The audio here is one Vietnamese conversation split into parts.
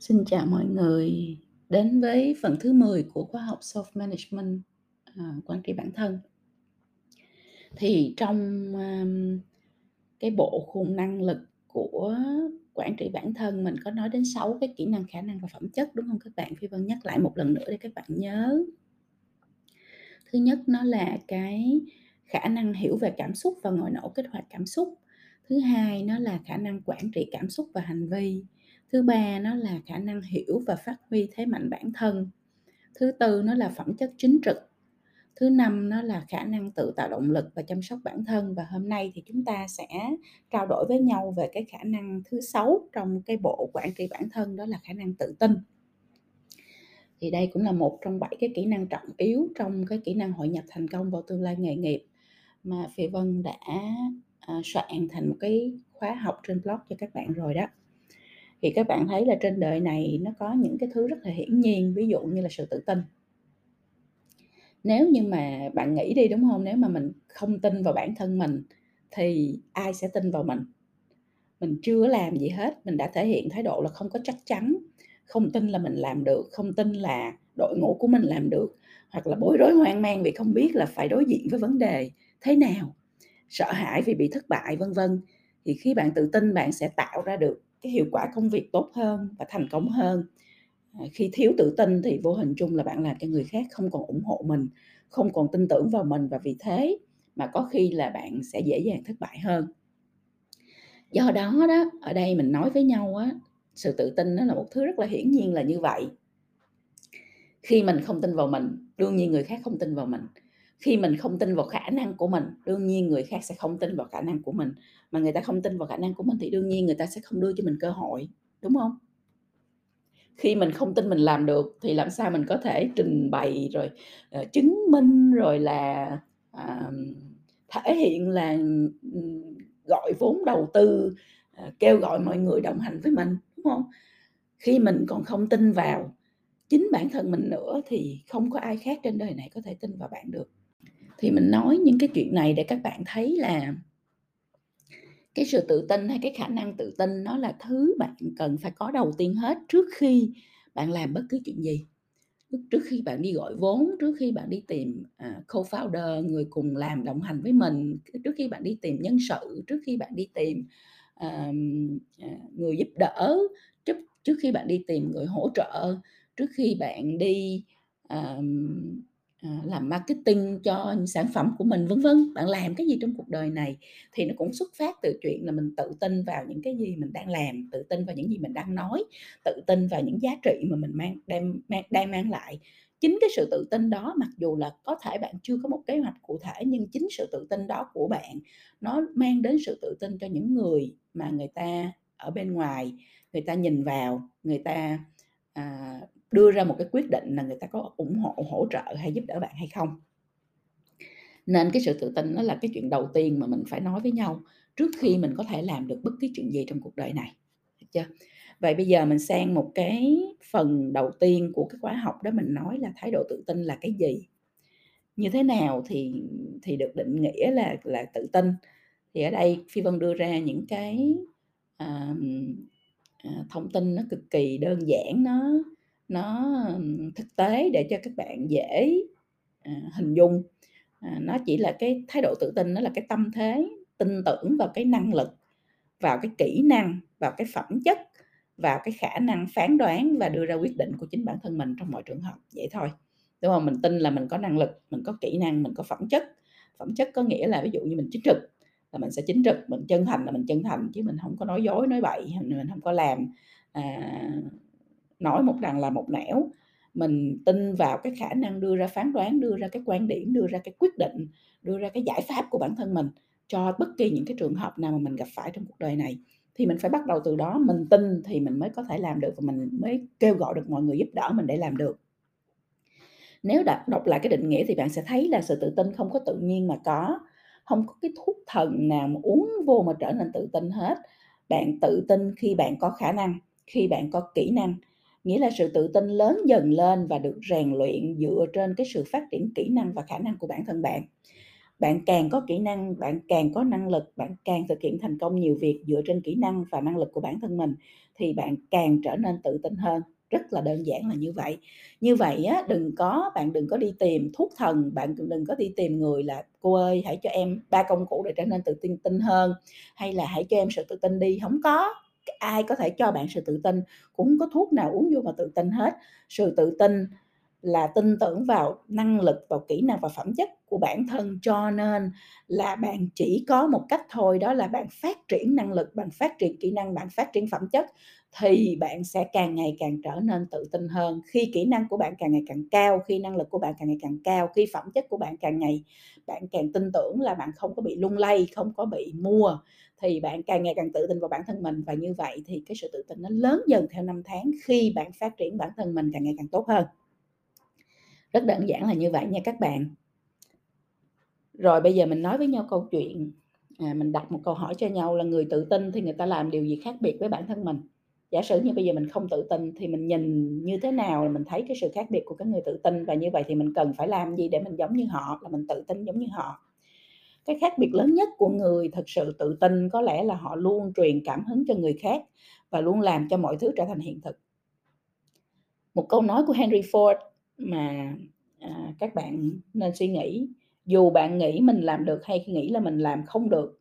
Xin chào mọi người đến với phần thứ 10 của khóa học Self Management, à, quản trị bản thân. Thì trong, à, cái bộ khung năng lực của quản trị bản thân mình có nói đến 6 cái kỹ năng, khả năng và phẩm chất, đúng không các bạn? Phi Vân nhắc lại một lần nữa để các bạn nhớ. Thứ nhất nó là cái khả năng hiểu về cảm xúc và ngồi nổ kích hoạt cảm xúc. Thứ hai nó là khả năng quản trị cảm xúc và hành vi. Thứ ba nó là khả năng hiểu và phát huy thế mạnh bản thân. Thứ tư nó là phẩm chất chính trực. Thứ năm nó là khả năng tự tạo động lực và chăm sóc bản thân và hôm nay thì chúng ta sẽ trao đổi với nhau về cái khả năng thứ sáu trong cái bộ quản trị bản thân đó là khả năng tự tin. Thì đây cũng là một trong bảy cái kỹ năng trọng yếu trong cái kỹ năng hội nhập thành công vào tương lai nghề nghiệp mà Phi Vân đã, à, soạn thành một cái khóa học trên blog cho các bạn rồi đó. Thì các bạn thấy là trên đời này nó có những cái thứ rất là hiển nhiên, ví dụ như là sự tự tin. Nếu như mà bạn nghĩ đi, đúng không Nếu mà mình không tin vào bản thân mình thì ai sẽ tin vào mình? Mình chưa làm gì hết, mình đã thể hiện thái độ là không có chắc chắn, không tin là mình làm được, không tin là đội ngũ của mình làm được, hoặc là bối rối hoang mang vì không biết là phải đối diện với vấn đề thế nào, sợ hãi vì bị thất bại, vân vân. Thì khi bạn tự tin bạn sẽ tạo ra được cái hiệu quả công việc tốt hơn và thành công hơn. À, khi thiếu tự tin thì vô hình chung là bạn làm cho người khác không còn ủng hộ mình, không còn tin tưởng vào mình và vì thế mà có khi là bạn sẽ dễ dàng thất bại hơn. Do đó đó, ở đây mình nói với nhau á, sự tự tin nó là một thứ rất là hiển nhiên là như vậy. Khi mình không tin vào mình, đương nhiên người khác không tin vào mình. Khi mình không tin vào khả năng của mình, đương nhiên người khác sẽ không tin vào khả năng của mình. Mà người ta không tin vào khả năng của mình thì đương nhiên người ta sẽ không đưa cho mình cơ hội, đúng không? Khi mình không tin mình làm được thì làm sao mình có thể trình bày rồi, uh, chứng minh rồi là, uh, thể hiện là, gọi vốn đầu tư, uh, kêu gọi mọi người đồng hành với mình, đúng không? Khi mình còn không tin vào chính bản thân mình nữa thì không có ai khác trên đời này có thể tin vào bạn được. Thì mình nói những cái chuyện này để các bạn thấy là cái sự tự tin hay cái khả năng tự tin nó là thứ bạn cần phải có đầu tiên hết trước khi bạn làm bất cứ chuyện gì. Trước khi bạn đi gọi vốn, trước khi bạn đi tìm, à, co-founder, người cùng làm đồng hành với mình, trước khi bạn đi tìm nhân sự, trước khi bạn đi tìm, à, người giúp đỡ, trước trước khi bạn đi tìm người hỗ trợ, trước khi bạn đi, À, làm marketing cho sản phẩm của mình, vân vân. Bạn làm cái gì trong cuộc đời này thì nó cũng xuất phát từ chuyện là mình tự tin vào những cái gì mình đang làm, tự tin vào những gì mình đang nói, tự tin vào những giá trị mà mình mang đem mang đang mang lại. Chính cái sự tự tin đó mặc dù là có thể bạn chưa có một kế hoạch cụ thể nhưng chính sự tự tin đó của bạn nó mang đến sự tự tin cho những người mà người ta ở bên ngoài, người ta nhìn vào, người ta, à, đưa ra một cái quyết định là người ta có ủng hộ, hỗ trợ hay giúp đỡ bạn hay không. Nên cái sự tự tin nó là cái chuyện đầu tiên mà mình phải nói với nhau trước khi mình có thể làm được bất cứ chuyện gì trong cuộc đời này, được chưa? Vậy bây giờ mình sang một cái phần đầu tiên của cái khóa học đó mình nói là thái độ tự tin là cái gì? Như thế nào thì thì được định nghĩa là là tự tin? Thì ở đây Phi Vân đưa ra những cái, uh, thông tin nó cực kỳ đơn giản, nó nó, thực tế để cho các bạn dễ, à, hình dung. À, nó chỉ là cái thái độ tự tin, nó là cái tâm thế tin tưởng vào cái năng lực, vào cái kỹ năng, vào cái phẩm chất, vào cái khả năng phán đoán và đưa ra quyết định của chính bản thân mình trong mọi trường hợp, vậy thôi, đúng không Mình tin là mình có năng lực, mình có kỹ năng, mình có phẩm chất. Phẩm chất có nghĩa là ví dụ như mình chính trực là mình sẽ chính trực, mình chân thành là mình chân thành chứ mình không có nói dối, nói bậy, mình không có làm, à, nói một đằng là một nẻo. Mình tin vào cái khả năng đưa ra phán đoán, đưa ra cái quan điểm, đưa ra cái quyết định, đưa ra cái giải pháp của bản thân mình cho bất kỳ những cái trường hợp nào mà mình gặp phải trong cuộc đời này. Thì mình phải bắt đầu từ đó, mình tin thì mình mới có thể làm được và mình mới kêu gọi được mọi người giúp đỡ mình để làm được. Nếu đọc đọc lại cái định nghĩa thì bạn sẽ thấy là sự tự tin không có tự nhiên mà có, không có cái thuốc thần nào mà uống vô mà trở nên tự tin hết. Bạn tự tin khi bạn có khả năng, khi bạn có kỹ năng, nghĩa là sự tự tin lớn dần lên và được rèn luyện dựa trên cái sự phát triển kỹ năng và khả năng của bản thân bạn. Bạn càng có kỹ năng, bạn càng có năng lực, bạn càng thực hiện thành công nhiều việc dựa trên kỹ năng và năng lực của bản thân mình thì bạn càng trở nên tự tin hơn. Rất là đơn giản là như vậy. Như vậy á đừng có bạn đừng có đi tìm thuốc thần bạn đừng có đi tìm người là cô ơi hãy cho em ba công cụ để trở nên tự tin tin hơn hay là hãy cho em sự tự tin đi. Không có ai có thể cho bạn sự tự tin, cũng không có thuốc nào uống vô mà tự tin hết. Sự tự tin là tin tưởng vào năng lực, vào kỹ năng và phẩm chất của bản thân, cho nên là bạn chỉ có một cách thôi, đó là bạn phát triển năng lực, bạn phát triển kỹ năng, bạn phát triển phẩm chất, thì bạn sẽ càng ngày càng trở nên tự tin hơn. Khi kỹ năng của bạn càng ngày càng cao, khi năng lực của bạn càng ngày càng cao, khi phẩm chất của bạn càng ngày, bạn càng tin tưởng là bạn không có bị lung lay, không có bị mua thì bạn càng ngày càng tự tin vào bản thân mình. Và như vậy thì cái sự tự tin nó lớn dần theo năm tháng khi bạn phát triển bản thân mình càng ngày càng tốt hơn. Rất đơn giản là như vậy nha các bạn. Rồi bây giờ mình nói với nhau câu chuyện à, mình đặt một câu hỏi cho nhau là người tự tin thì người ta làm điều gì khác biệt với bản thân mình? Giả sử như bây giờ mình không tự tin thì mình nhìn như thế nào là mình thấy cái sự khác biệt của cái người tự tin? Và như vậy thì mình cần phải làm gì để mình giống như họ là mình tự tin giống như họ? Cái khác biệt lớn nhất của người thật sự tự tin có lẽ là họ luôn truyền cảm hứng cho người khác và luôn làm cho mọi thứ trở thành hiện thực. Một câu nói của Henry Ford mà à, các bạn nên suy nghĩ dù bạn nghĩ mình làm được hay nghĩ là mình làm không được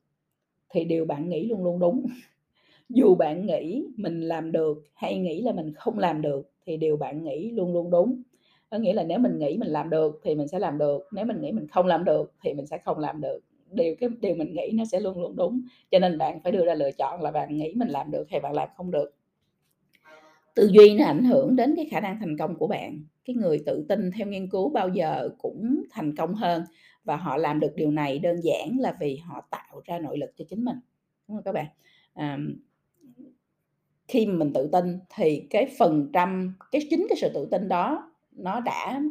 thì điều bạn nghĩ luôn luôn đúng. Dù bạn nghĩ mình làm được hay nghĩ là mình không làm được thì điều bạn nghĩ luôn luôn đúng. Có nghĩa là nếu mình nghĩ mình làm được thì mình sẽ làm được nếu mình nghĩ mình không làm được thì mình sẽ không làm được điều cái điều mình nghĩ nó sẽ luôn luôn đúng cho nên bạn phải đưa ra lựa chọn là bạn nghĩ mình làm được hay bạn làm không được. Tư duy nó ảnh hưởng đến cái khả năng thành công của bạn cái người tự tin theo nghiên cứu bao giờ cũng thành công hơn và họ làm được điều này đơn giản là vì họ tạo ra nội lực cho chính mình. Đúng không các bạn. À, khi mà mình tự tin thì cái phần trăm cái chính cái sự tự tin đó nó đã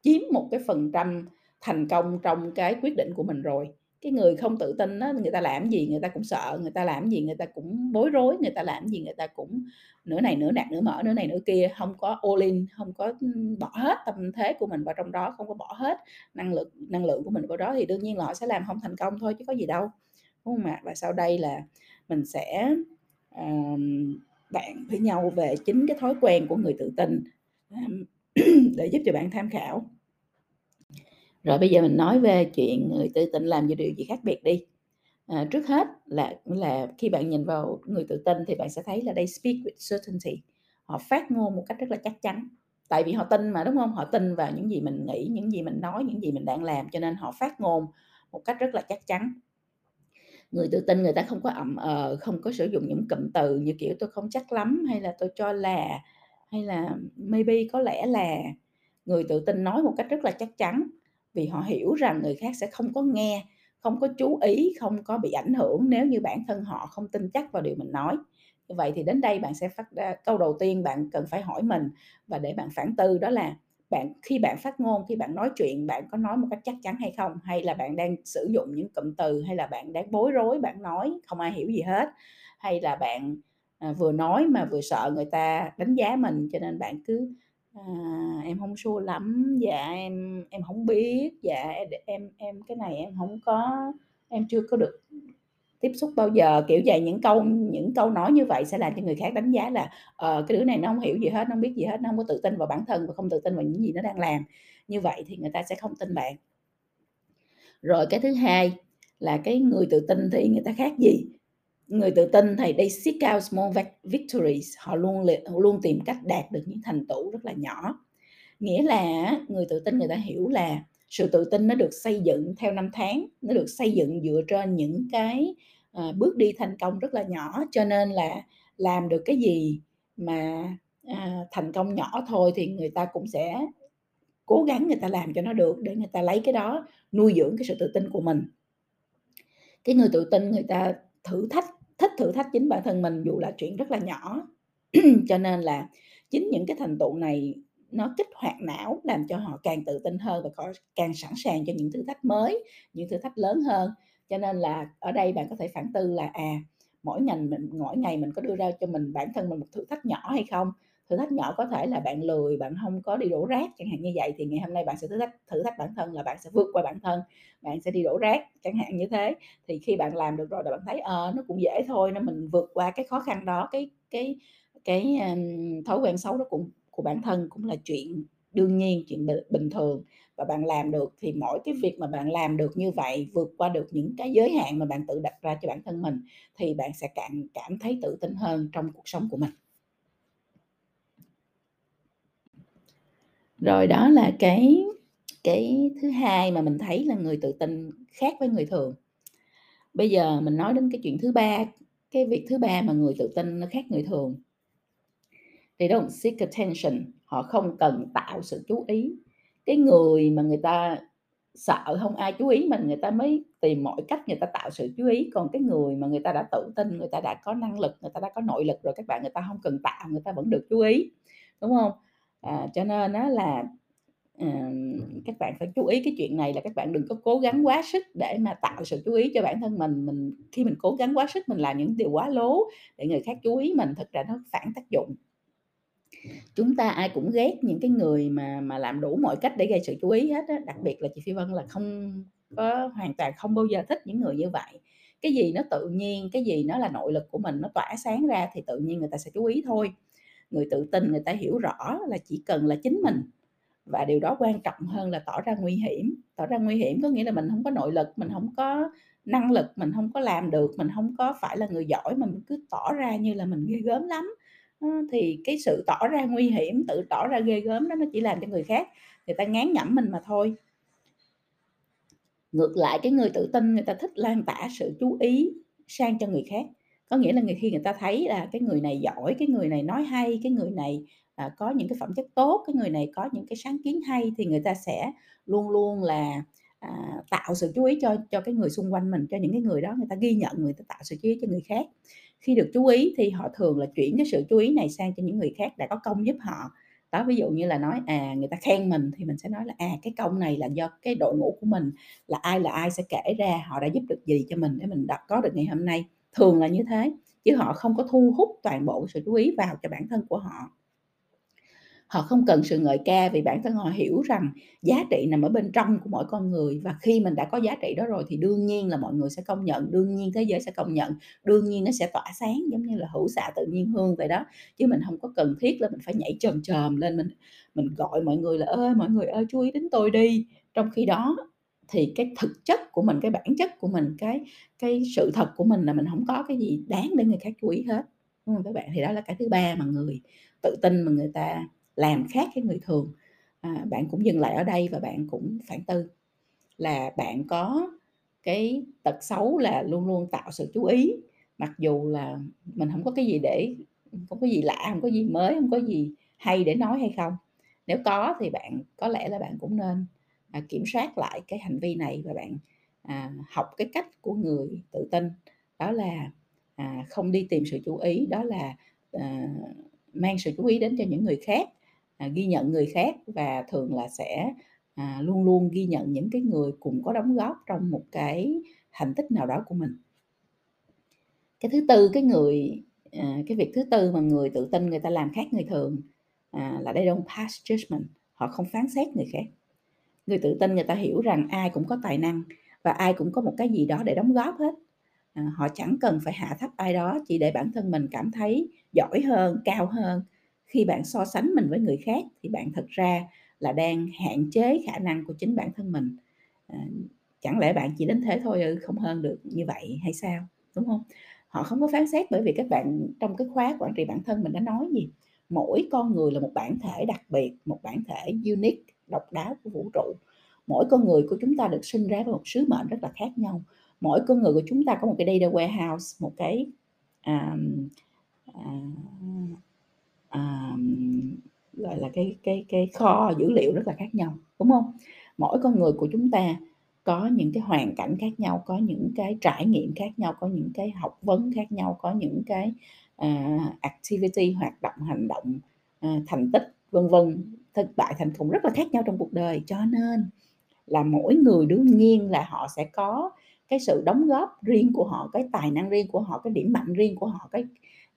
chiếm một cái phần trăm thành công trong cái quyết định của mình rồi cái người không tự tin đó người ta làm gì người ta cũng sợ người ta làm gì người ta cũng bối rối người ta làm gì người ta cũng nửa này nửa nạt nửa mở nửa này nửa kia không có all in không có bỏ hết tâm thế của mình vào trong đó không có bỏ hết năng lực năng lượng của mình vào đó thì đương nhiên là họ sẽ làm không thành công thôi chứ có gì đâu đúng không ạ? Và sau đây là mình sẽ uh, bạn với nhau về chính cái thói quen của người tự tin để giúp cho bạn tham khảo rồi bây giờ mình nói về chuyện người tự tin làm gì điều gì khác biệt đi. À, trước hết là là khi bạn nhìn vào người tự tin thì bạn sẽ thấy là they speak with certainty. Họ phát ngôn một cách rất là chắc chắn. Tại vì họ tin mà đúng không? Họ tin vào những gì mình nghĩ, những gì mình nói, những gì mình đang làm cho nên họ phát ngôn một cách rất là chắc chắn. Người tự tin người ta không có ậm ờ, không có sử dụng những cụm từ như kiểu tôi không chắc lắm hay là tôi cho là hay là maybe có lẽ là người tự tin nói một cách rất là chắc chắn vì họ hiểu rằng người khác sẽ không có nghe không có chú ý không có bị ảnh hưởng nếu như bản thân họ không tin chắc vào điều mình nói. Như vậy thì đến đây bạn sẽ phát ra câu đầu tiên bạn cần phải hỏi mình và để bạn phản tư đó là bạn khi bạn phát ngôn khi bạn nói chuyện bạn có nói một cách chắc chắn hay không? Hay là bạn đang sử dụng những cụm từ hay là bạn đang bối rối bạn nói không ai hiểu gì hết? Hay là bạn à, vừa nói mà vừa sợ người ta đánh giá mình cho nên bạn cứ À, em không sure lắm, dạ em em không biết, dạ em em cái này em không có em chưa có được tiếp xúc bao giờ, kiểu vậy. Những câu những câu nói như vậy sẽ làm cho người khác đánh giá là, ờ, cái đứa này nó không hiểu gì hết, nó không biết gì hết, nó không có tự tin vào bản thân và không tự tin vào những gì nó đang làm. Như vậy thì người ta sẽ không tin bạn. Rồi cái thứ hai là cái người tự tin thì người ta khác gì? Người tự tin thì they seek out small victories, họ luôn luôn tìm cách đạt được những thành tựu rất là nhỏ. Nghĩa là người tự tin người ta hiểu là sự tự tin nó được xây dựng theo năm tháng, nó được xây dựng dựa trên những cái, uh, bước đi thành công rất là nhỏ, cho nên là làm được cái gì mà, uh, thành công nhỏ thôi thì người ta cũng sẽ cố gắng người ta làm cho nó được để người ta lấy cái đó nuôi dưỡng cái sự tự tin của mình. Cái người tự tin người ta thử thách thích thử thách chính bản thân mình dù là chuyện rất là nhỏ. Cho nên là chính những cái thành tựu này nó kích hoạt não làm cho họ càng tự tin hơn và có càng sẵn sàng cho những thử thách mới, những thử thách lớn hơn. Cho nên là ở đây bạn có thể phản tư là, à, mỗi ngành mình mỗi ngày mình có đưa ra cho mình bản thân mình một thử thách nhỏ hay không? Thử thách nhỏ có thể là bạn lười bạn không có đi đổ rác chẳng hạn như vậy thì ngày hôm nay bạn sẽ thử thách thử thách bản thân là bạn sẽ vượt qua bản thân bạn sẽ đi đổ rác chẳng hạn như thế. Thì khi bạn làm được rồi là bạn thấy ờ nó cũng dễ thôi nên mình vượt qua cái khó khăn đó cái cái cái um, thói quen xấu đó cũng của bản thân cũng là chuyện đương nhiên chuyện bình thường. Và bạn làm được thì mỗi cái việc mà bạn làm được như vậy vượt qua được những cái giới hạn mà bạn tự đặt ra cho bản thân mình thì bạn sẽ cảm cảm thấy tự tin hơn trong cuộc sống của mình. Rồi đó là cái cái thứ hai mà mình thấy là người tự tin khác với người thường. Bây giờ mình nói đến cái chuyện thứ ba, cái việc thứ ba mà người tự tin nó khác người thường. Thì đó là seek attention, họ không cần tạo sự chú ý. Cái người mà người ta sợ không ai chú ý mình, người ta mới tìm mọi cách người ta tạo sự chú ý. Còn cái người mà người ta đã tự tin, người ta đã có năng lực, người ta đã có nội lực rồi, các bạn người ta không cần tạo, người ta vẫn được chú ý. Đúng không? À, cho nên đó là à, các bạn phải chú ý cái chuyện này là các bạn đừng có cố gắng quá sức để mà tạo sự chú ý cho bản thân mình. Mình khi mình cố gắng quá sức mình làm những điều quá lố để người khác chú ý mình thực ra nó phản tác dụng. Chúng ta ai cũng ghét những cái người mà mà làm đủ mọi cách để gây sự chú ý hết á đặc biệt là chị Phi Vân là không có hoàn toàn không bao giờ thích những người như vậy. Cái gì nó tự nhiên cái gì nó là nội lực của mình nó tỏa sáng ra thì tự nhiên người ta sẽ chú ý thôi người tự tin, người ta hiểu rõ là chỉ cần là chính mình. Và điều đó quan trọng hơn là tỏ ra nguy hiểm. Tỏ ra nguy hiểm có nghĩa là mình không có nội lực, mình không có năng lực, mình không có làm được, mình không có phải là người giỏi mà mình cứ tỏ ra như là mình ghê gớm lắm. Ờ, thì cái sự tỏ ra nguy hiểm, tự tỏ ra ghê gớm đó, nó chỉ làm cho người khác, người ta ngán nhẩm mình mà thôi. Ngược lại, cái người tự tin, người ta thích lan tỏa sự chú ý sang cho người khác có nghĩa là người khi người ta thấy là cái người này giỏi cái người này nói hay cái người này à, có những cái phẩm chất tốt cái người này có những cái sáng kiến hay thì người ta sẽ luôn luôn là à, tạo sự chú ý cho cho cái người xung quanh mình cho những cái người đó người ta ghi nhận người ta tạo sự chú ý cho người khác. Khi được chú ý thì họ thường là chuyển cái sự chú ý này sang cho những người khác đã có công giúp họ. Đó ví dụ như là nói à người ta khen mình thì mình sẽ nói là à cái công này là do cái đội ngũ của mình là ai là ai sẽ kể ra họ đã giúp được gì cho mình để mình đã có được ngày hôm nay thường là như thế, chứ họ không có thu hút toàn bộ sự chú ý vào cho bản thân của họ. Họ không cần sự ngợi ca vì bản thân họ hiểu rằng giá trị nằm ở bên trong của mỗi con người, và khi mình đã có giá trị đó rồi thì đương nhiên là mọi người sẽ công nhận, đương nhiên thế giới sẽ công nhận, đương nhiên nó sẽ tỏa sáng giống như là hữu xạ tự nhiên hương vậy đó. Chứ mình không có cần thiết là mình phải nhảy chồm chồm lên, mình mình gọi mọi người là, ơi, mọi người ơi, chú ý đến tôi đi. Trong khi đó thì cái thực chất của mình cái bản chất của mình cái cái sự thật của mình là mình không có cái gì đáng để người khác chú ý hết. Đúng không? Các bạn? Thì đó là cái thứ ba mà người tự tin mà người ta làm khác cái người thường. À, bạn cũng dừng lại ở đây và bạn cũng phản tư. Là bạn có cái tật xấu là luôn luôn tạo sự chú ý mặc dù là mình không có cái gì để không có gì lạ không có gì mới không có gì hay để nói hay không. Nếu có thì bạn có lẽ là bạn cũng nên à, kiểm soát lại cái hành vi này và bạn à, học cái cách của người tự tin. Đó là à, không đi tìm sự chú ý đó là à, mang sự chú ý đến cho những người khác à, ghi nhận người khác và thường là sẽ à, luôn luôn ghi nhận những cái người cùng có đóng góp trong một cái thành tích nào đó của mình. Cái thứ tư cái người à, cái việc thứ tư mà người tự tin người ta làm khác người thường à, là they don't pass judgment họ không phán xét người khác người tự tin người ta hiểu rằng ai cũng có tài năng và ai cũng có một cái gì đó để đóng góp hết. À, họ chẳng cần phải hạ thấp ai đó chỉ để bản thân mình cảm thấy giỏi hơn cao hơn. Khi bạn so sánh mình với người khác thì bạn thật ra là đang hạn chế khả năng của chính bản thân mình. À, chẳng lẽ bạn chỉ đến thế thôi ư không hơn được như vậy hay sao đúng không? Họ không có phán xét bởi vì các bạn trong cái khóa quản trị bản thân mình đã nói gì. Mỗi con người là một bản thể đặc biệt một bản thể unique độc đáo của vũ trụ. Mỗi con người của chúng ta được sinh ra với một sứ mệnh rất là khác nhau. Mỗi con người của chúng ta có một cái data warehouse một cái um, uh, gọi là cái cái cái kho dữ liệu rất là khác nhau đúng không? Mỗi con người của chúng ta có những cái hoàn cảnh khác nhau có những cái trải nghiệm khác nhau có những cái học vấn khác nhau có những cái uh, activity hoạt động hành động uh, thành tích vân vân thất bại thành công rất là khác nhau trong cuộc đời cho nên là mỗi người đương nhiên là họ sẽ có cái sự đóng góp riêng của họ cái tài năng riêng của họ cái điểm mạnh riêng của họ cái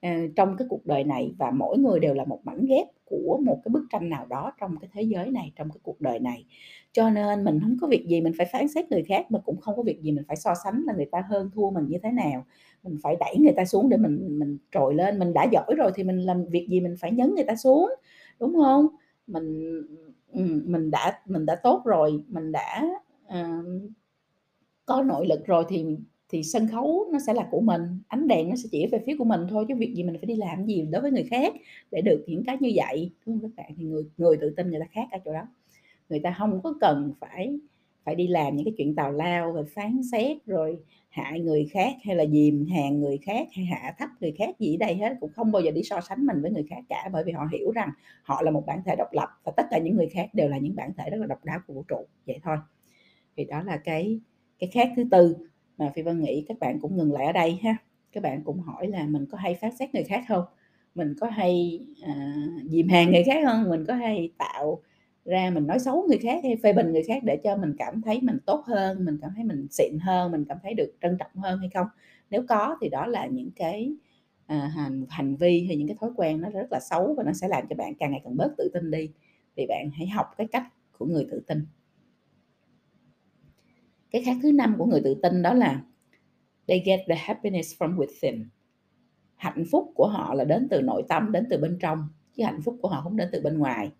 uh, trong cái cuộc đời này và mỗi người đều là một mảnh ghép của một cái bức tranh nào đó trong cái thế giới này, trong cái cuộc đời này. Cho nên mình không có việc gì mình phải phán xét người khác, mà cũng không có việc gì mình phải so sánh là người ta hơn thua mình như thế nào. Mình phải đẩy người ta xuống để mình mình trồi lên, mình đã giỏi rồi thì mình làm việc gì mình phải nhấn người ta xuống, đúng không mình, ừ, mình đã mình đã tốt rồi, mình đã, uh, có nội lực rồi thì thì sân khấu nó sẽ là của mình, ánh đèn nó sẽ chỉ về phía của mình thôi chứ việc gì mình phải đi làm gì đối với người khác để được những cái như vậy, đúng không các bạn? Thì người người tự tin người ta khác ở chỗ đó. Người ta không có cần phải phải đi làm những cái chuyện tào lao rồi phán xét, rồi hại người khác hay là dìm hàng người khác hay hạ thấp người khác gì đây hết, cũng không bao giờ đi so sánh mình với người khác cả, bởi vì họ hiểu rằng họ là một bản thể độc lập và tất cả những người khác đều là những bản thể rất là độc đáo của vũ trụ, vậy thôi. Thì đó là cái cái khác thứ tư mà Phi Vân nghĩ các bạn cũng ngừng lại ở đây ha. Các bạn cũng hỏi là mình có hay phán xét người khác không? Mình có hay, à, dìm hàng người khác không? Mình có hay tạo ra mình nói xấu người khác hay phê bình người khác để cho mình cảm thấy mình tốt hơn, mình cảm thấy mình xịn hơn, mình cảm thấy được trân trọng hơn hay không? Nếu có thì đó là những cái, à, hành hành vi hay những cái thói quen nó rất là xấu và nó sẽ làm cho bạn càng ngày càng bớt tự tin đi. Thì bạn hãy học cái cách của người tự tin. Cái khác thứ năm của người tự tin đó là they get the happiness from within. Hạnh phúc của họ là đến từ nội tâm, đến từ bên trong, chứ hạnh phúc của họ không đến từ bên ngoài.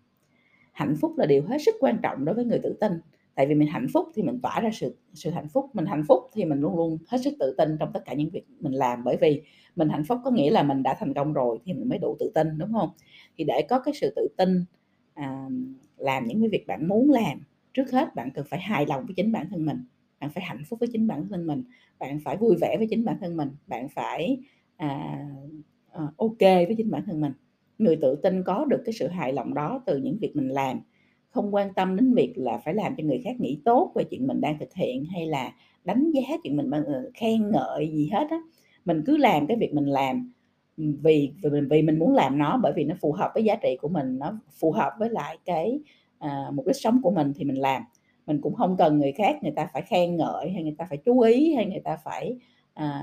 Hạnh phúc là điều hết sức quan trọng đối với người tự tin. Tại vì mình hạnh phúc thì mình tỏa ra sự sự hạnh phúc, mình hạnh phúc thì mình luôn luôn hết sức tự tin trong tất cả những việc mình làm. Bởi vì mình hạnh phúc có nghĩa là mình đã thành công rồi thì mình mới đủ tự tin đúng không? Thì để có cái sự tự tin à, làm những cái việc bạn muốn làm, trước hết bạn cần phải hài lòng với chính bản thân mình. Bạn phải hạnh phúc với chính bản thân mình. Bạn phải vui vẻ với chính bản thân mình. Bạn phải à, à, ok với chính bản thân mình người tự tin có được cái sự hài lòng đó từ những việc mình làm. Không quan tâm đến việc là phải làm cho người khác nghĩ tốt về chuyện mình đang thực hiện hay là đánh giá chuyện mình ờ, khen ngợi gì hết á. Mình cứ làm cái việc mình làm ừ, vì vì mình vì mình muốn làm nó bởi vì nó phù hợp với giá trị của mình nó phù hợp với lại cái à, mục đích sống của mình thì mình làm. Mình cũng không cần người khác người ta phải khen ngợi hay người ta phải chú ý hay người ta phải à,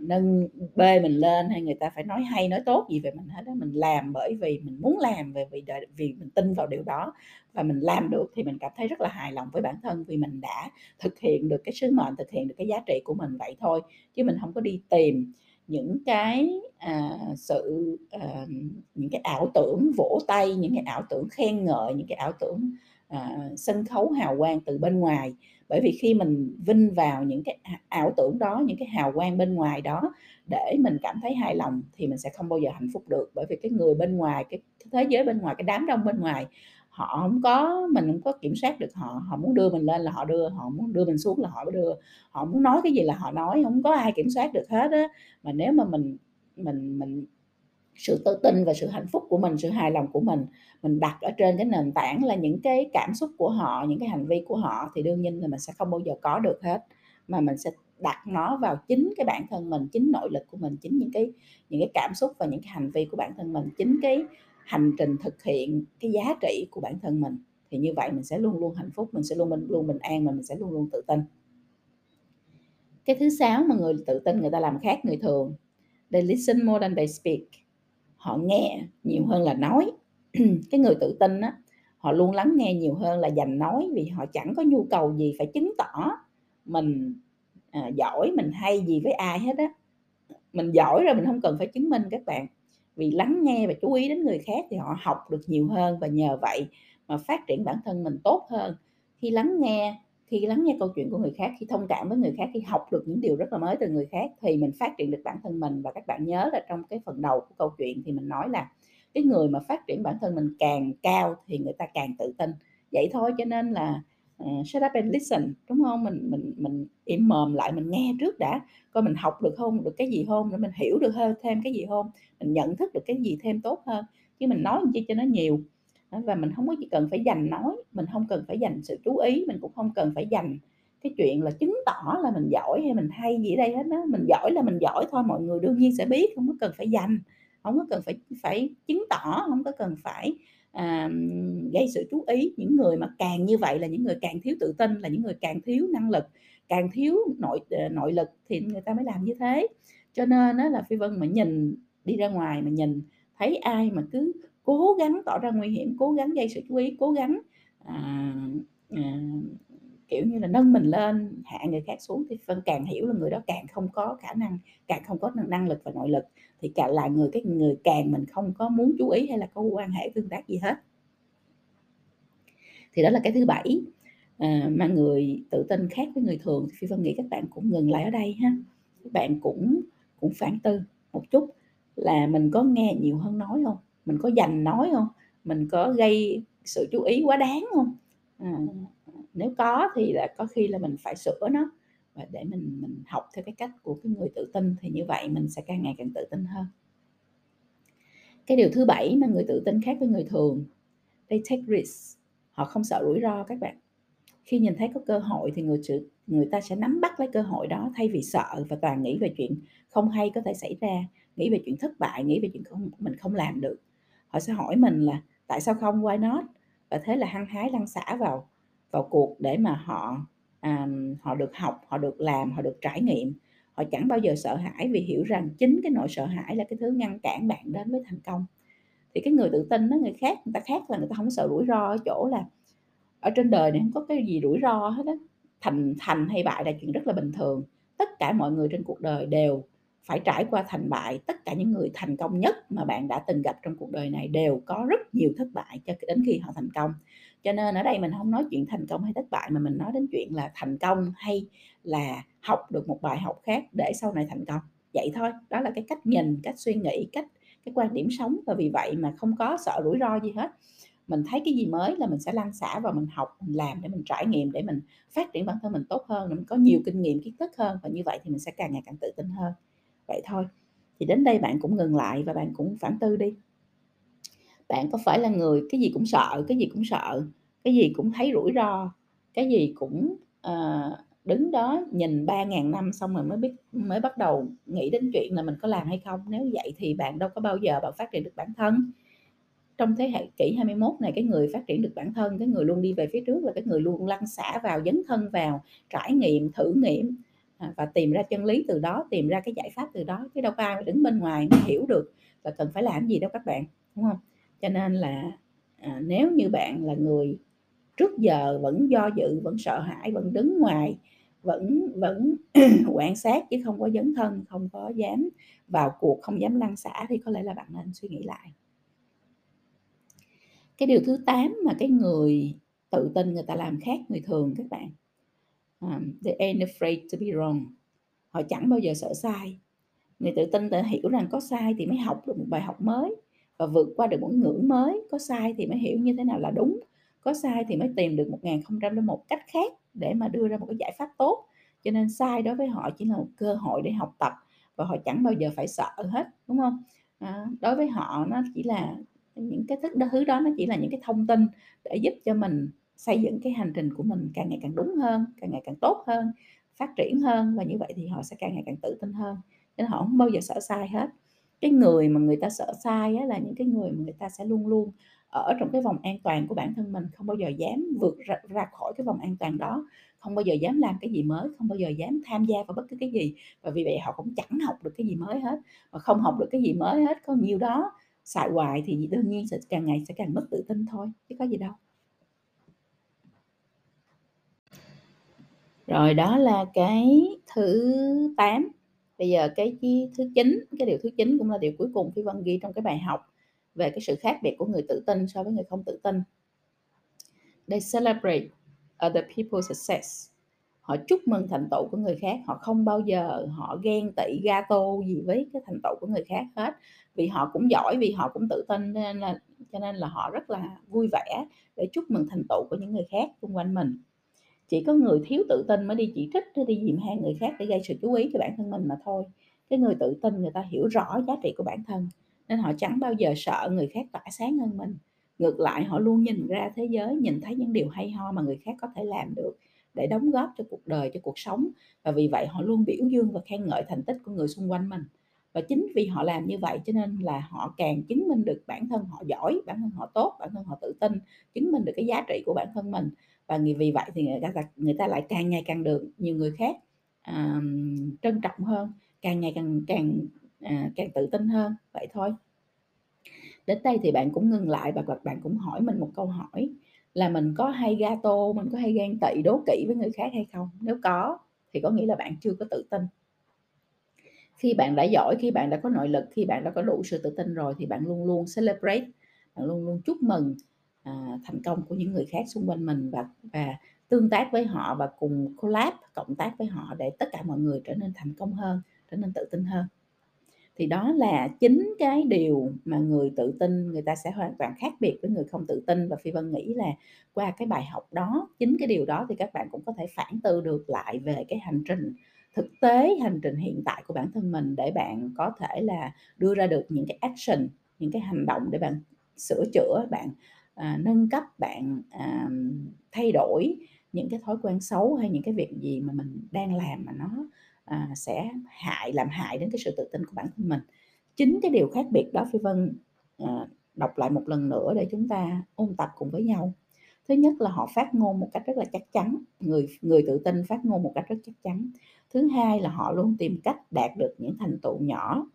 nâng bê mình lên hay người ta phải nói hay nói tốt gì về mình hết đó mình làm bởi vì mình muốn làm về vì vì mình tin vào điều đó và mình làm được thì mình cảm thấy rất là hài lòng với bản thân vì mình đã thực hiện được cái sứ mệnh thực hiện được cái giá trị của mình vậy thôi chứ mình không có đi tìm những cái à, sự à, những cái ảo tưởng vỗ tay những cái ảo tưởng khen ngợi những cái ảo tưởng à, sân khấu hào quang từ bên ngoài bởi vì khi mình vinh vào những cái ảo tưởng đó những cái hào quang bên ngoài đó để mình cảm thấy hài lòng thì mình sẽ không bao giờ hạnh phúc được. Bởi vì cái người bên ngoài cái, thế giới bên ngoài cái đám đông bên ngoài họ không có mình không có kiểm soát được họ. Họ muốn đưa mình lên là họ đưa họ muốn đưa mình xuống là họ đưa. Họ muốn nói cái gì là họ nói không có ai kiểm soát được hết á. Mà nếu mà mình mình mình sự tự tin và sự hạnh phúc của mình, sự hài lòng của mình, mình đặt ở trên cái nền tảng là những cái cảm xúc của họ, những cái hành vi của họ thì đương nhiên là mình sẽ không bao giờ có được hết, mà mình sẽ đặt nó vào chính cái bản thân mình, chính nội lực của mình, chính những cái những cái cảm xúc và những cái hành vi của bản thân mình, chính cái hành trình thực hiện cái giá trị của bản thân mình. Thì như vậy mình sẽ luôn luôn hạnh phúc, mình sẽ luôn mình luôn bình an và mình sẽ luôn luôn tự tin. Cái thứ sáu mà người tự tin người ta làm khác người thường. They listen more than they speak họ nghe nhiều hơn là nói. Cái người tự tin á họ luôn lắng nghe nhiều hơn là dành nói vì họ chẳng có nhu cầu gì phải chứng tỏ mình à, giỏi mình hay gì với ai hết á. Mình giỏi rồi mình không cần phải chứng minh các bạn. Vì lắng nghe và chú ý đến người khác thì họ học được nhiều hơn và nhờ vậy mà phát triển bản thân mình tốt hơn. Khi lắng nghe khi lắng nghe câu chuyện của người khác khi thông cảm với người khác khi học được những điều rất là mới từ người khác thì mình phát triển được bản thân mình. Và các bạn nhớ là trong cái phần đầu của câu chuyện thì mình nói là cái người mà phát triển bản thân mình càng cao thì người ta càng tự tin. Vậy thôi cho nên là uh, shut up and listen đúng không? Mình mình mình im mồm lại mình nghe trước đã. Coi mình học được không được cái gì không để mình hiểu được hơn thêm cái gì không mình nhận thức được cái gì thêm tốt hơn. Chứ mình nói chi cho nó nhiều và mình không có chỉ cần phải dành nói mình không cần phải dành sự chú ý mình cũng không cần phải dành cái chuyện là chứng tỏ là mình giỏi hay mình hay gì ở đây hết á. Mình giỏi là mình giỏi thôi mọi người đương nhiên sẽ biết không có cần phải dành không có cần phải phải chứng tỏ không có cần phải à, gây sự chú ý. Những người mà càng như vậy là những người càng thiếu tự tin là những người càng thiếu năng lực càng thiếu nội ờ, nội lực thì người ta mới làm như thế. Cho nên đó là phi vân mà nhìn đi ra ngoài mà nhìn thấy ai mà cứ cố gắng tỏ ra nguy hiểm cố gắng gây sự chú ý cố gắng à, à, kiểu như là nâng mình lên hạ người khác xuống thì phân càng hiểu là người đó càng không có khả năng càng không có năng lực và nội lực thì càng là người cái người càng mình không có muốn chú ý hay là có quan hệ tương tác gì hết. Thì đó là cái thứ bảy à, mà người tự tin khác với người thường. Thì phi vân nghĩ các bạn cũng ngừng lại ở đây ha. Các bạn cũng cũng phản tư một chút là mình có nghe nhiều hơn nói không? Mình có dành nói không? Mình có gây sự chú ý quá đáng không? À, nếu có thì là có khi là mình phải sửa nó. Và để mình mình học theo cái cách của cái người tự tin thì như vậy mình sẽ càng ngày càng tự tin hơn. Cái điều thứ bảy mà người tự tin khác với người thường they take risk họ không sợ rủi ro các bạn. Khi nhìn thấy có cơ hội thì người người ta sẽ nắm bắt lấy cơ hội đó thay vì sợ và toàn nghĩ về chuyện không hay có thể xảy ra nghĩ về chuyện thất bại nghĩ về chuyện không mình không làm được họ sẽ hỏi mình là tại sao không? Why not? Và thế là hăng hái lăn xả vào vào cuộc để mà họ à, họ được học họ được làm họ được trải nghiệm. Họ chẳng bao giờ sợ hãi vì hiểu rằng chính cái nỗi sợ hãi là cái thứ ngăn cản bạn đến với thành công. Thì cái người tự tin đó người khác người ta khác là người ta không sợ rủi ro ở chỗ là ở trên đời này không có cái gì rủi ro hết á. Thành thành hay bại là chuyện rất là bình thường. Tất cả mọi người trên cuộc đời đều phải trải qua thành bại, tất cả những người thành công nhất mà bạn đã từng gặp trong cuộc đời này đều có rất nhiều thất bại cho đến khi họ thành công. Cho nên ở đây mình không nói chuyện thành công hay thất bại, mà mình nói đến chuyện là thành công hay là học được một bài học khác để sau này thành công. Vậy thôi, đó là cái cách nhìn, cách suy nghĩ, cách, cái quan điểm sống. Và vì vậy mà không có sợ rủi ro gì hết. Mình thấy cái gì mới là mình sẽ lăn xả và mình học, mình làm để mình trải nghiệm, để mình phát triển bản thân mình tốt hơn, để mình có nhiều kinh nghiệm, kiến thức hơn. Và như vậy thì mình sẽ càng ngày càng tự tin hơn vậy thôi. Thì đến đây bạn cũng ngừng lại và bạn cũng phản tư đi. Bạn có phải là người cái gì cũng sợ cái gì cũng sợ cái gì cũng thấy rủi ro cái gì cũng uh, đứng đó nhìn 3.000 năm xong rồi mới biết mới bắt đầu nghĩ đến chuyện là mình có làm hay không? Nếu vậy thì bạn đâu có bao giờ bạn phát triển được bản thân. Trong thế hệ kỷ 21 này cái người phát triển được bản thân cái người luôn đi về phía trước là cái người luôn lăn xả vào dấn thân vào trải nghiệm thử nghiệm. À, và tìm ra chân lý từ đó tìm ra cái giải pháp từ đó chứ đâu có ai đứng bên ngoài mới hiểu được là cần phải làm gì đâu các bạn đúng không? Cho nên là à, nếu như bạn là người trước giờ vẫn do dự vẫn sợ hãi vẫn đứng ngoài vẫn vẫn quan sát chứ không có dấn thân không có dám vào cuộc không dám lăn xả thì có lẽ là bạn nên suy nghĩ lại. Cái điều thứ 8 mà cái người tự tin người ta làm khác người thường các bạn um, they ain't afraid to be wrong. Họ chẳng bao giờ sợ sai. Người tự tin tự hiểu rằng có sai thì mới học được một bài học mới và vượt qua được một ngưỡng mới. Có sai thì mới hiểu như thế nào là đúng. Có sai thì mới tìm được một một cách khác để mà đưa ra một cái giải pháp tốt. Cho nên sai đối với họ chỉ là một cơ hội để học tập và họ chẳng bao giờ phải sợ hết đúng không? À, đối với họ nó chỉ là những cái thức đó thứ đó nó chỉ là những cái thông tin để giúp cho mình xây dựng cái hành trình của mình càng ngày càng đúng hơn càng ngày càng tốt hơn phát triển hơn và như vậy thì họ sẽ càng ngày càng tự tin hơn. Nên họ không bao giờ sợ sai hết. Cái người mà người ta sợ sai á, là những cái người mà người ta sẽ luôn luôn ở trong cái vòng an toàn của bản thân mình không bao giờ dám vượt ra, ra khỏi cái vòng an toàn đó không bao giờ dám làm cái gì mới không bao giờ dám tham gia vào bất cứ cái gì. Và vì vậy họ cũng chẳng học được cái gì mới hết. Và không học được cái gì mới hết có nhiều đó xài hoài thì đương nhiên sẽ càng ngày sẽ càng mất tự tin thôi chứ có gì đâu. Rồi đó là cái thứ 8 bây giờ cái thứ chín, cái điều thứ chín cũng là điều cuối cùng Phi Vân ghi trong cái bài học về cái sự khác biệt của người tự tin so với người không tự tin. They celebrate other people's success. Họ chúc mừng thành tựu của người khác. Họ không bao giờ họ ghen tị, ga tô gì với cái thành tựu của người khác hết. Vì họ cũng giỏi, vì họ cũng tự tin nên là, cho nên là họ rất là vui vẻ để chúc mừng thành tựu của những người khác xung quanh mình chỉ có người thiếu tự tin mới đi chỉ trích hay đi dìm hai người khác để gây sự chú ý cho bản thân mình mà thôi. Cái người tự tin người ta hiểu rõ giá trị của bản thân, nên họ chẳng bao giờ sợ người khác tỏa sáng hơn mình. Ngược lại, họ luôn nhìn ra thế giới, nhìn thấy những điều hay ho mà người khác có thể làm được để đóng góp cho cuộc đời, cho cuộc sống. Và vì vậy, họ luôn biểu dương và khen ngợi thành tích của người xung quanh mình. Và chính vì họ làm như vậy, cho nên là họ càng chứng minh được bản thân họ giỏi, bản thân họ tốt, bản thân họ tự tin, chứng minh được cái giá trị của bản thân mình và vì vậy thì người ta người ta lại càng ngày càng được nhiều người khác uh, trân trọng hơn càng ngày càng càng à, càng tự tin hơn, vậy thôi. Đến đây thì bạn cũng ngừng lại và bạn cũng hỏi mình một câu hỏi là mình có hay gato, mình có hay ghen tị, đố kỵ với người khác hay không? Nếu có thì có nghĩa là bạn chưa có tự tin. Khi bạn đã giỏi, khi bạn đã có nội lực, khi bạn đã có đủ sự tự tin rồi thì bạn luôn luôn celebrate, bạn luôn luôn chúc mừng, à, thành công của những người khác xung quanh mình và và tương tác với họ và cùng collab, cộng tác với họ để tất cả mọi người trở nên thành công hơn, trở nên tự tin hơn. Thì đó là chính cái điều mà người tự tin người ta sẽ hoàn toàn khác biệt với người không tự tin và Phi Vân nghĩ là qua cái bài học đó, chính cái điều đó thì các bạn cũng có thể phản tư được lại về cái hành trình thực tế, hành trình hiện tại của bản thân mình để bạn có thể là đưa ra được những cái action, những cái hành động để bạn sửa chữa, bạn, à, nâng cấp, bạn, à, thay đổi những cái thói quen xấu hay những cái việc gì mà mình đang làm mà nó à, sẽ hại làm hại đến cái sự tự tin của bản thân mình. Chính cái điều khác biệt đó phi vân à, đọc lại một lần nữa để chúng ta ôn tập cùng với nhau. Thứ nhất là họ phát ngôn một cách rất là chắc chắn người người tự tin phát ngôn một cách rất chắc chắn. Thứ hai là họ luôn tìm cách đạt được những thành tựu nhỏ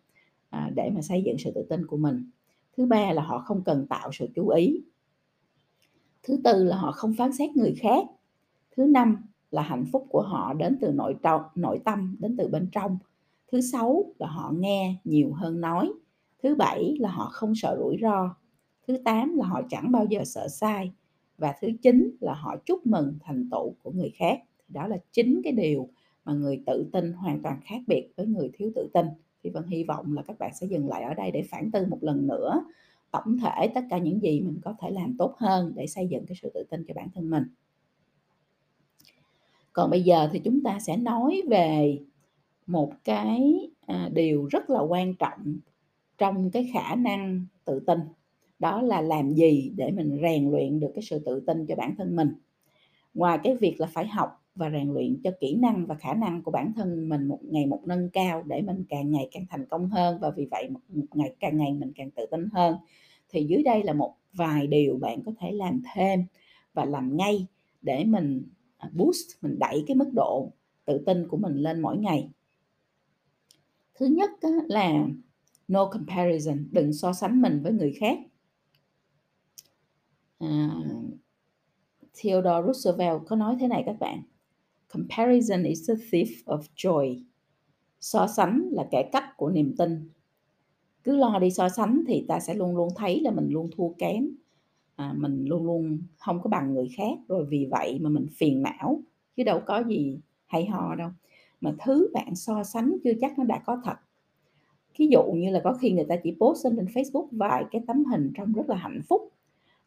à, để mà xây dựng sự tự tin của mình. Thứ ba là họ không cần tạo sự chú ý thứ tư là họ không phán xét người khác. Thứ năm là hạnh phúc của họ đến từ nội trọng nội tâm, đến từ bên trong. Thứ sáu là họ nghe nhiều hơn nói. Thứ bảy là họ không sợ rủi ro. Thứ tám là họ chẳng bao giờ sợ sai. Và thứ chín là họ chúc mừng thành tựu của người khác. Đó là chính cái điều mà người tự tin hoàn toàn khác biệt với người thiếu tự tin. Thì vẫn hy vọng là các bạn sẽ dừng lại ở đây để phản tư một lần nữa tổng thể tất cả những gì mình có thể làm tốt hơn để xây dựng cái sự tự tin cho bản thân mình. Còn bây giờ thì chúng ta sẽ nói về một cái à, điều rất là quan trọng trong cái khả năng tự tin. Đó là làm gì để mình rèn luyện được cái sự tự tin cho bản thân mình. Ngoài cái việc là phải học và rèn luyện cho kỹ năng và khả năng của bản thân mình một ngày một nâng cao để mình càng ngày càng thành công hơn và vì vậy một ngày càng ngày mình càng tự tin hơn. Thì dưới đây là một vài điều bạn có thể làm thêm và làm ngay để mình à, boost mình đẩy cái mức độ tự tin của mình lên mỗi ngày. Thứ nhất là no comparison đừng so sánh mình với người khác. À, Theodore Roosevelt có nói thế này các bạn comparison is the thief of joy. So sánh là kẻ cắp của niềm tin. Cứ lo đi so sánh thì ta sẽ luôn luôn thấy là mình luôn thua kém. À, mình luôn luôn không có bằng người khác. Rồi vì vậy mà mình phiền não. Chứ đâu có gì hay ho đâu. Mà thứ bạn so sánh chưa chắc nó đã có thật. Ví dụ như là có khi người ta chỉ post lên trên Facebook vài cái tấm hình trông rất là hạnh phúc.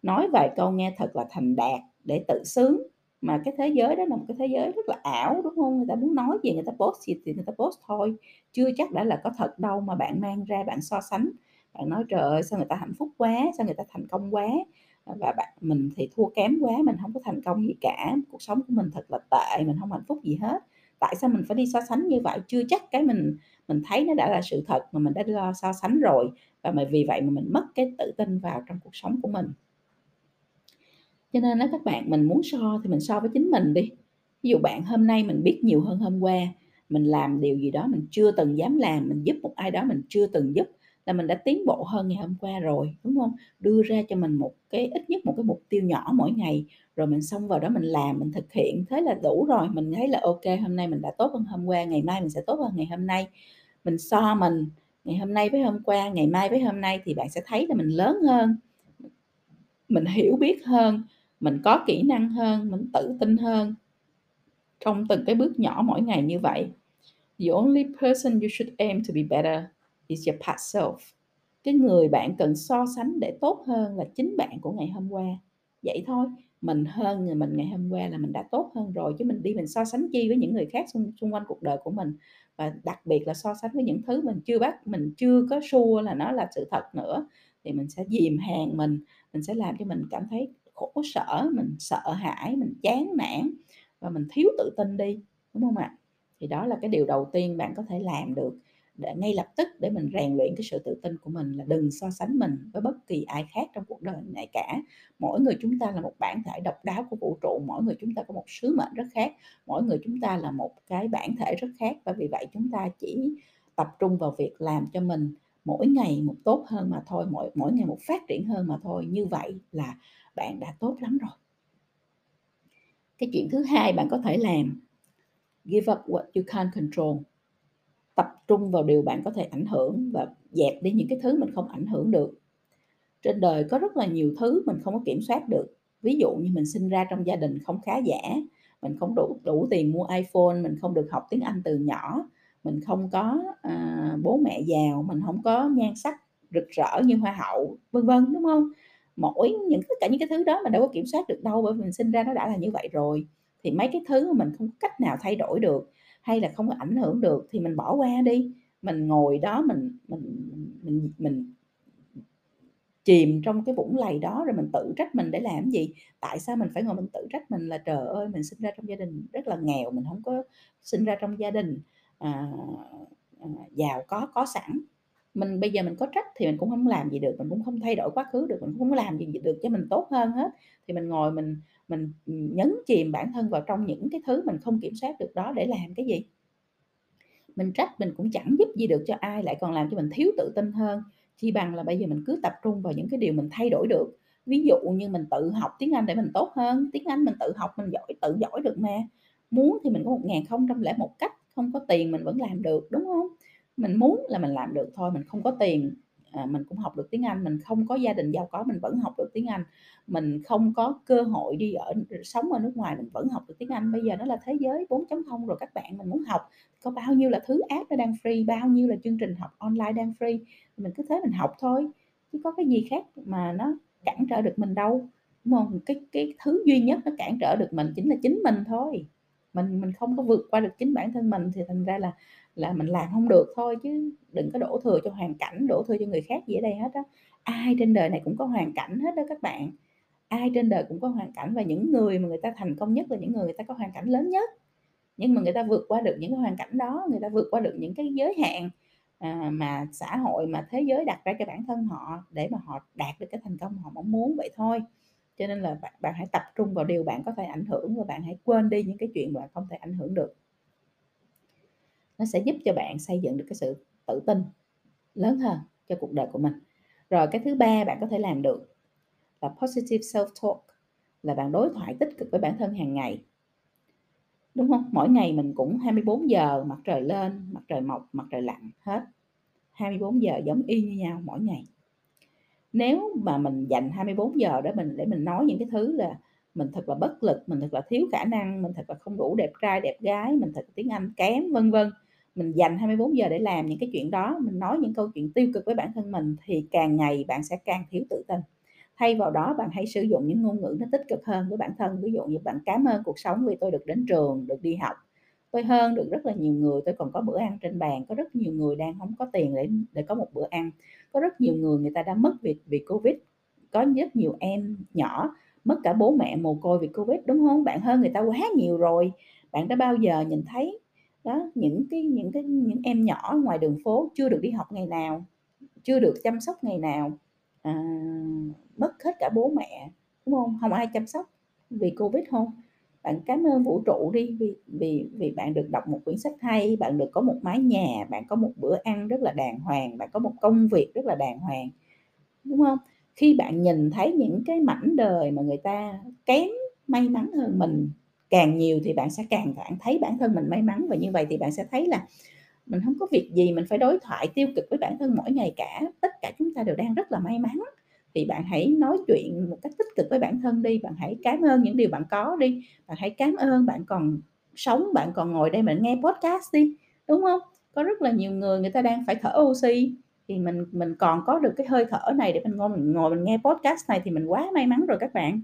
Nói vài câu nghe thật là thành đạt để tự sướng mà cái thế giới đó là một cái thế giới rất là ảo, đúng không? Người ta muốn nói gì người ta post gì thì người ta post thôi. Chưa chắc đã là có thật đâu mà bạn mang ra bạn so sánh. Bạn nói, trời ơi, sao người ta hạnh phúc quá, sao người ta thành công quá? Và bạn, mình thì thua kém quá, mình không có thành công gì cả. Cuộc sống của mình thật là tệ, mình không hạnh phúc gì hết. Tại sao mình phải đi so sánh như vậy? Chưa chắc cái mình mình thấy nó đã là sự thật mà mình đã lo so sánh rồi. Và mà vì vậy mà mình mất cái tự tin vào trong cuộc sống của mình cho nên là các bạn mình muốn so thì mình so với chính mình đi. Ví dụ bạn hôm nay mình biết nhiều hơn hôm qua, mình làm điều gì đó mình chưa từng dám làm, mình giúp một ai đó mình chưa từng giúp là mình đã tiến bộ hơn ngày hôm qua rồi, đúng không? Đưa ra cho mình một cái, ít nhất một cái mục tiêu nhỏ mỗi ngày, rồi mình xong vào đó mình làm, mình thực hiện. Thế là đủ rồi, mình thấy là ok, hôm nay mình đã tốt hơn hôm qua, ngày mai mình sẽ tốt hơn ngày hôm nay. Mình so mình, ngày hôm nay với hôm qua, ngày mai với hôm nay thì bạn sẽ thấy là mình lớn hơn, mình hiểu biết hơn mình có kỹ năng hơn mình tự tin hơn trong từng cái bước nhỏ mỗi ngày như vậy the only person you should aim to be better is your past self. Cái người bạn cần so sánh để tốt hơn là chính bạn của ngày hôm qua. Vậy thôi, mình hơn người mình ngày hôm qua là mình đã tốt hơn rồi chứ mình đi mình so sánh chi với những người khác xung, xung quanh cuộc đời của mình và đặc biệt là so sánh với những thứ mình chưa bắt mình chưa có sure là nó là sự thật nữa thì mình sẽ dìm hàng mình mình sẽ làm cho mình cảm thấy khổ sở mình sợ hãi mình chán nản và mình thiếu tự tin đi đúng không ạ? Thì đó là cái điều đầu tiên bạn có thể làm được để ngay lập tức để mình rèn luyện cái sự tự tin của mình là đừng so sánh mình với bất kỳ ai khác trong cuộc đời này cả. Mỗi người chúng ta là một bản thể độc đáo của vũ trụ mỗi người chúng ta có một sứ mệnh rất khác mỗi người chúng ta là một cái bản thể rất khác và vì vậy chúng ta chỉ tập trung vào việc làm cho mình mỗi ngày một tốt hơn mà thôi, mỗi mỗi ngày một phát triển hơn mà thôi, như vậy là bạn đã tốt lắm rồi. Cái chuyện thứ hai bạn có thể làm, give up what you can't control. Tập trung vào điều bạn có thể ảnh hưởng và dẹp đi những cái thứ mình không ảnh hưởng được. Trên đời có rất là nhiều thứ mình không có kiểm soát được. Ví dụ như mình sinh ra trong gia đình không khá giả, mình không đủ đủ tiền mua iPhone, mình không được học tiếng Anh từ nhỏ, mình không có à, bố mẹ giàu, mình không có nhan sắc rực rỡ như hoa hậu, vân vân đúng không? Mỗi những tất cả những cái thứ đó mình đâu có kiểm soát được đâu bởi vì mình sinh ra nó đã là như vậy rồi. Thì mấy cái thứ mà mình không có cách nào thay đổi được hay là không có ảnh hưởng được thì mình bỏ qua đi. Mình ngồi đó mình mình mình mình chìm trong cái vũng lầy đó rồi mình tự trách mình để làm gì? Tại sao mình phải ngồi mình tự trách mình là trời ơi mình sinh ra trong gia đình rất là nghèo, mình không có sinh ra trong gia đình à, à, giàu có có sẵn. Mình bây giờ mình có trách thì mình cũng không làm gì được, mình cũng không thay đổi quá khứ được, mình cũng không làm gì được cho mình tốt hơn hết. Thì mình ngồi mình mình nhấn chìm bản thân vào trong những cái thứ mình không kiểm soát được đó để làm cái gì? Mình trách mình cũng chẳng giúp gì được cho ai, lại còn làm cho mình thiếu tự tin hơn. Chi bằng là bây giờ mình cứ tập trung vào những cái điều mình thay đổi được. Ví dụ như mình tự học tiếng Anh để mình tốt hơn, tiếng Anh mình tự học mình giỏi tự giỏi được mà. Muốn thì mình có 1001 cách, không có tiền mình vẫn làm được, đúng không? Mình muốn là mình làm được thôi, mình không có tiền à, mình cũng học được tiếng Anh, mình không có gia đình giàu có mình vẫn học được tiếng Anh, mình không có cơ hội đi ở sống ở nước ngoài mình vẫn học được tiếng Anh. Bây giờ nó là thế giới 4.0 rồi các bạn, mình muốn học có bao nhiêu là thứ app nó đang free, bao nhiêu là chương trình học online đang free, mình cứ thế mình học thôi, chứ có cái gì khác mà nó cản trở được mình đâu, đúng không? Cái cái thứ duy nhất nó cản trở được mình chính là chính mình thôi. Mình mình không có vượt qua được chính bản thân mình thì thành ra là là mình làm không được thôi chứ đừng có đổ thừa cho hoàn cảnh, đổ thừa cho người khác gì ở đây hết á. Ai trên đời này cũng có hoàn cảnh hết đó các bạn. Ai trên đời cũng có hoàn cảnh và những người mà người ta thành công nhất là những người người ta có hoàn cảnh lớn nhất. Nhưng mà người ta vượt qua được những cái hoàn cảnh đó, người ta vượt qua được những cái giới hạn à, mà xã hội mà thế giới đặt ra cho bản thân họ để mà họ đạt được cái thành công họ mong muốn vậy thôi. Cho nên là bạn, bạn hãy tập trung vào điều bạn có thể ảnh hưởng và bạn hãy quên đi những cái chuyện bạn không thể ảnh hưởng được nó sẽ giúp cho bạn xây dựng được cái sự tự tin lớn hơn cho cuộc đời của mình. Rồi cái thứ ba bạn có thể làm được là positive self talk là bạn đối thoại tích cực với bản thân hàng ngày. Đúng không? Mỗi ngày mình cũng 24 giờ, mặt trời lên, mặt trời mọc, mặt trời lặn hết. 24 giờ giống y như nhau mỗi ngày. Nếu mà mình dành 24 giờ để mình để mình nói những cái thứ là mình thật là bất lực, mình thật là thiếu khả năng, mình thật là không đủ đẹp trai, đẹp gái, mình thật tiếng Anh kém, vân vân mình dành 24 giờ để làm những cái chuyện đó, mình nói những câu chuyện tiêu cực với bản thân mình thì càng ngày bạn sẽ càng thiếu tự tin. Thay vào đó, bạn hãy sử dụng những ngôn ngữ nó tích cực hơn với bản thân. Ví dụ như bạn cảm ơn cuộc sống vì tôi được đến trường, được đi học. Tôi hơn được rất là nhiều người, tôi còn có bữa ăn trên bàn. Có rất nhiều người đang không có tiền để để có một bữa ăn. Có rất nhiều người người ta đã mất việc vì covid. Có rất nhiều em nhỏ mất cả bố mẹ mồ côi vì covid, đúng không? Bạn hơn người ta quá nhiều rồi. Bạn đã bao giờ nhìn thấy đó những cái những cái những em nhỏ ngoài đường phố chưa được đi học ngày nào chưa được chăm sóc ngày nào à, mất hết cả bố mẹ đúng không? Không ai chăm sóc vì covid không? Bạn cảm ơn vũ trụ đi vì vì vì bạn được đọc một quyển sách hay bạn được có một mái nhà bạn có một bữa ăn rất là đàng hoàng bạn có một công việc rất là đàng hoàng đúng không? Khi bạn nhìn thấy những cái mảnh đời mà người ta kém may mắn hơn mình càng nhiều thì bạn sẽ càng cảm thấy bản thân mình may mắn. Và như vậy thì bạn sẽ thấy là mình không có việc gì mình phải đối thoại tiêu cực với bản thân mỗi ngày cả. Tất cả chúng ta đều đang rất là may mắn. Thì bạn hãy nói chuyện một cách tích cực với bản thân đi. Bạn hãy cảm ơn những điều bạn có đi. Bạn hãy cảm ơn bạn còn sống, bạn còn ngồi đây mình nghe podcast đi, đúng không? Có rất là nhiều người người ta đang phải thở oxy. Thì mình mình còn có được cái hơi thở này để mình ngồi mình ngồi mình nghe podcast này thì mình quá may mắn rồi các bạn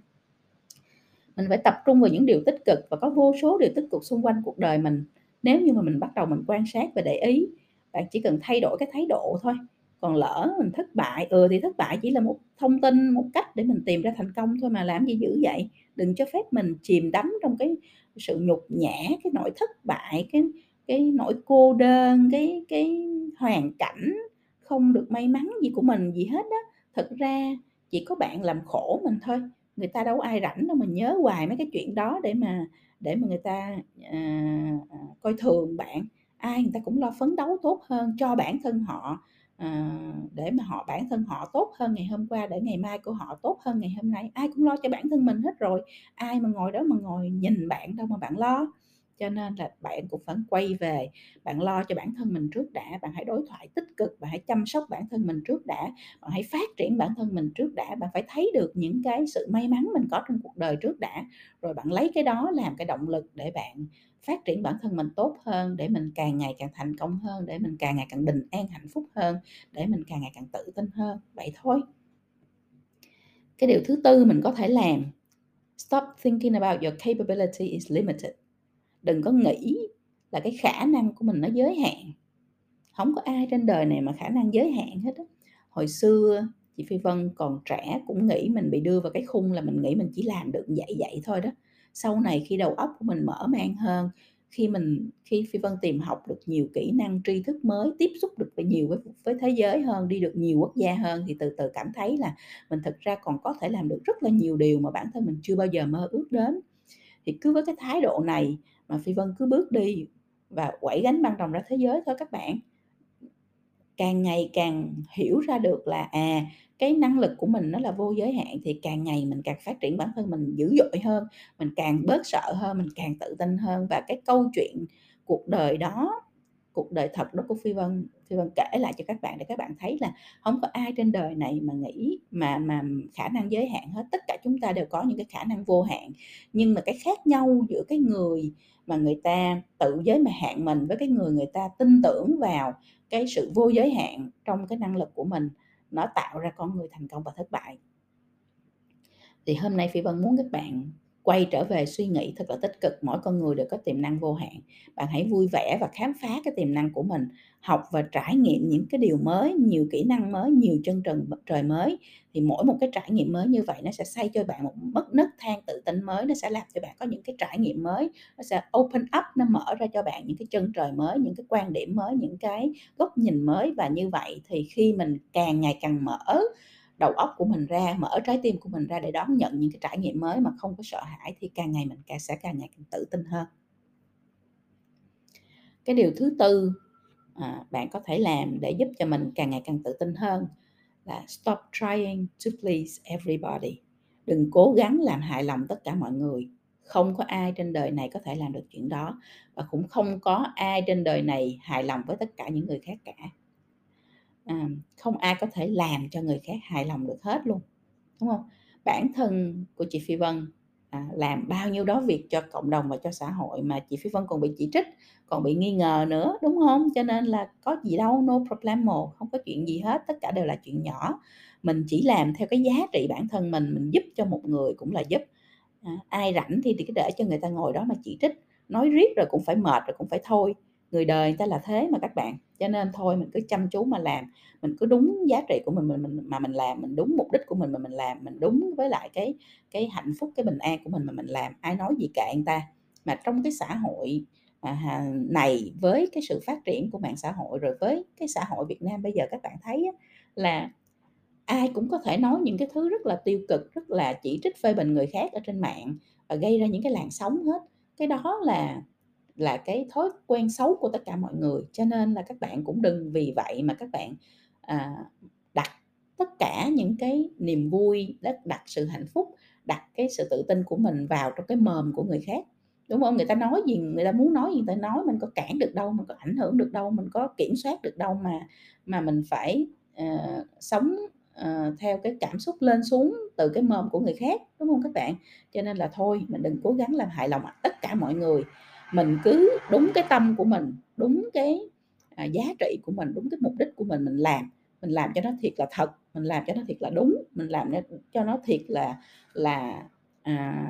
mình phải tập trung vào những điều tích cực và có vô số điều tích cực xung quanh cuộc đời mình. Nếu như mà mình bắt đầu mình quan sát và để ý, bạn chỉ cần thay đổi cái thái độ thôi. Còn lỡ mình thất bại ừ thì thất bại chỉ là một thông tin, một cách để mình tìm ra thành công thôi mà làm gì dữ vậy? Đừng cho phép mình chìm đắm trong cái sự nhục nhã, cái nỗi thất bại, cái cái nỗi cô đơn, cái cái hoàn cảnh không được may mắn gì của mình gì hết đó thật ra chỉ có bạn làm khổ mình thôi người ta đâu ai rảnh đâu mà nhớ hoài mấy cái chuyện đó để mà để mà người ta à, à, coi thường bạn. Ai người ta cũng lo phấn đấu tốt hơn cho bản thân họ à, để mà họ bản thân họ tốt hơn ngày hôm qua để ngày mai của họ tốt hơn ngày hôm nay. Ai cũng lo cho bản thân mình hết rồi. Ai mà ngồi đó mà ngồi nhìn bạn đâu mà bạn lo cho nên là bạn cũng phải quay về, bạn lo cho bản thân mình trước đã, bạn hãy đối thoại tích cực, bạn hãy chăm sóc bản thân mình trước đã, bạn hãy phát triển bản thân mình trước đã, bạn phải thấy được những cái sự may mắn mình có trong cuộc đời trước đã. Rồi bạn lấy cái đó làm cái động lực để bạn phát triển bản thân mình tốt hơn, để mình càng ngày càng thành công hơn, để mình càng ngày càng bình an, hạnh phúc hơn, để mình càng ngày càng tự tin hơn. Vậy thôi. Cái điều thứ tư mình có thể làm, stop thinking about your capability is limited đừng có nghĩ là cái khả năng của mình nó giới hạn. Không có ai trên đời này mà khả năng giới hạn hết á. Hồi xưa chị phi vân còn trẻ cũng nghĩ mình bị đưa vào cái khung là mình nghĩ mình chỉ làm được vậy vậy thôi đó. Sau này khi đầu óc của mình mở mang hơn khi mình khi phi vân tìm học được nhiều kỹ năng tri thức mới tiếp xúc được với nhiều với, với thế giới hơn đi được nhiều quốc gia hơn thì từ từ cảm thấy là mình thực ra còn có thể làm được rất là nhiều điều mà bản thân mình chưa bao giờ mơ ước đến. Thì cứ với cái thái độ này mà phi vân cứ bước đi và quẩy gánh băng rồng ra thế giới thôi các bạn. Càng ngày càng hiểu ra được là à cái năng lực của mình nó là vô giới hạn thì càng ngày mình càng phát triển bản thân mình dữ dội hơn, mình càng bớt sợ hơn, mình càng tự tin hơn. Và cái câu chuyện cuộc đời đó, cuộc đời thật đó của phi vân phi vân kể lại cho các bạn để các bạn thấy là không có ai trên đời này mà nghĩ mà mà khả năng giới hạn hết. Tất cả chúng ta đều có những cái khả năng vô hạn. Nhưng mà cái khác nhau giữa cái người mà người ta, tự giới mà hạn mình với cái người người ta tin tưởng vào cái sự vô giới hạn trong cái năng lực của mình, nó tạo ra con người thành công và thất bại. Thì hôm nay phi vân muốn các bạn quay trở về suy nghĩ thật là tích cực, mỗi con người đều có tiềm năng vô hạn. Bạn hãy vui vẻ và khám phá cái tiềm năng của mình học và trải nghiệm những cái điều mới, nhiều kỹ năng mới, nhiều chân trần trời mới. Thì mỗi một cái trải nghiệm mới như vậy nó sẽ xây cho bạn một mất nấc thang tự tin mới, nó sẽ làm cho bạn có những cái trải nghiệm mới, nó sẽ open up, nó mở ra cho bạn những cái chân trời mới, những cái quan điểm mới, những cái góc nhìn mới. Và như vậy thì khi mình càng ngày càng mở đầu óc của mình ra, mở trái tim của mình ra để đón nhận những cái trải nghiệm mới mà không có sợ hãi thì càng ngày mình càng sẽ càng ngày càng tự tin hơn. Cái điều thứ tư à, bạn có thể làm để giúp cho mình càng ngày càng tự tin hơn là stop trying to please everybody. Đừng cố gắng làm hài lòng tất cả mọi người. Không có ai trên đời này có thể làm được chuyện đó và cũng không có ai trên đời này hài lòng với tất cả những người khác cả. À, không ai có thể làm cho người khác hài lòng được hết luôn đúng không? Bản thân của chị Phi Vân à, làm bao nhiêu đó việc cho cộng đồng và cho xã hội mà chị Phi Vân còn bị chỉ trích còn bị nghi ngờ nữa đúng không? Cho nên là có gì đâu no problemo không có chuyện gì hết tất cả đều là chuyện nhỏ. Mình chỉ làm theo cái giá trị bản thân mình mình giúp cho một người cũng là giúp. À, ai rảnh thì thì cứ để cho người ta ngồi đó mà chỉ trích. Nói riết rồi cũng phải mệt rồi cũng phải thôi người đời người ta là thế mà các bạn. Cho nên thôi mình cứ chăm chú mà làm mình cứ đúng giá trị của mình mình, mình mà mình làm mình đúng mục đích của mình mà mình làm mình đúng với lại cái cái hạnh phúc cái bình an của mình mà mình làm. Ai nói gì kệ người ta. Mà trong cái xã hội à, này với cái sự phát triển của mạng xã hội rồi với cái xã hội Việt Nam bây giờ các bạn thấy là ai cũng có thể nói những cái thứ rất là tiêu cực rất là chỉ trích phê bình người khác ở trên mạng và gây ra những cái làn sóng hết. Cái đó là là cái thói quen xấu của tất cả mọi người. Cho nên là các bạn cũng đừng vì vậy mà các bạn à, đặt tất cả những cái niềm vui đặt, đặt sự hạnh phúc đặt cái sự tự tin của mình vào trong cái mồm của người khác. Đúng không? Người ta nói gì người ta muốn nói gì người ta nói mình có cản được đâu mình có ảnh hưởng được đâu mình có kiểm soát được đâu mà mà mình phải uh, sống uh, theo cái cảm xúc lên xuống từ cái mồm của người khác. Đúng không các bạn? Cho nên là thôi mình đừng cố gắng làm hại lòng tất cả mọi người mình cứ đúng cái tâm của mình đúng cái à, giá trị của mình đúng cái mục đích của mình mình làm. Mình làm cho nó thiệt là thật mình làm cho nó thiệt là đúng mình làm cho nó thiệt là là à,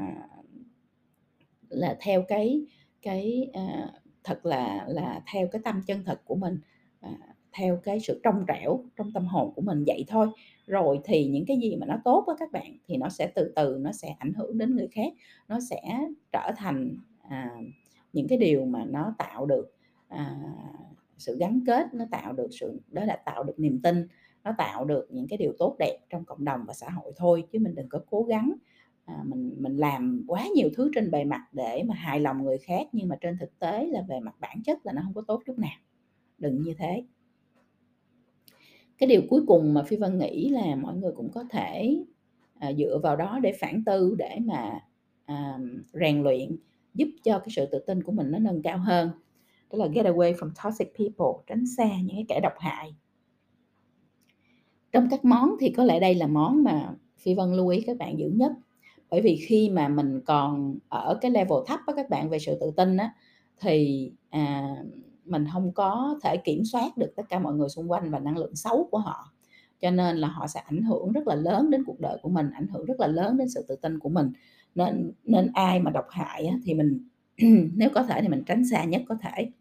là theo cái cái à, thật là là theo cái tâm chân thật của mình à, theo cái sự trong trẻo trong tâm hồn của mình vậy thôi. Rồi thì những cái gì mà nó tốt với các bạn thì nó sẽ từ từ nó sẽ ảnh hưởng đến người khác nó sẽ trở thành à, những cái điều mà nó tạo được à, sự gắn kết nó tạo được sự đó là tạo được niềm tin nó tạo được những cái điều tốt đẹp trong cộng đồng và xã hội thôi chứ mình đừng có cố gắng à, mình mình làm quá nhiều thứ trên bề mặt để mà hài lòng người khác nhưng mà trên thực tế là về mặt bản chất là nó không có tốt chút nào, đừng như thế. Cái điều cuối cùng mà Phi Vân nghĩ là mọi người cũng có thể, à, dựa vào đó để phản tư để mà, à, rèn luyện, giúp cho cái sự tự tin của mình nó nâng cao hơn, đó là get away from toxic people, tránh xa những cái kẻ độc hại. Trong các món thì có lẽ đây là món mà Phi Vân lưu ý các bạn giữ nhất, bởi vì khi mà mình còn ở cái level thấp á các bạn về sự tự tin á, thì, à, mình không có thể kiểm soát được tất cả mọi người xung quanh và năng lượng xấu của họ, cho nên là họ sẽ ảnh hưởng rất là lớn đến cuộc đời của mình, ảnh hưởng rất là lớn đến sự tự tin của mình. Nên nên ai mà độc hại á thì mình nếu có thể thì mình tránh xa nhất có thể.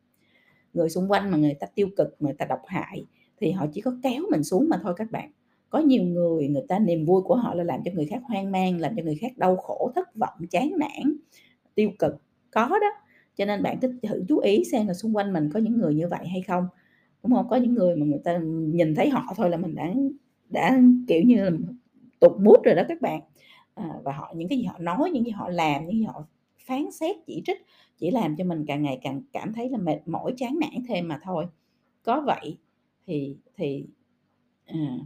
Người xung quanh mà người ta tiêu cực, người ta độc hại thì họ chỉ có kéo mình xuống mà thôi các bạn. Có nhiều người, người ta niềm vui của họ là làm cho người khác hoang mang, làm cho người khác đau khổ, thất vọng, chán nản, tiêu cực, có đó. Cho nên bạn cứ thử chú ý xem là xung quanh mình có những người như vậy hay không, đúng không Có những người mà người ta nhìn thấy họ thôi là mình đã đã, kiểu như là, tụt mút rồi đó các bạn. À, và họ những cái gì họ nói, những gì họ làm, những gì họ phán xét, chỉ trích chỉ làm cho mình càng ngày càng cảm thấy là mệt mỏi, chán nản thêm mà thôi. Có vậy thì thì, à,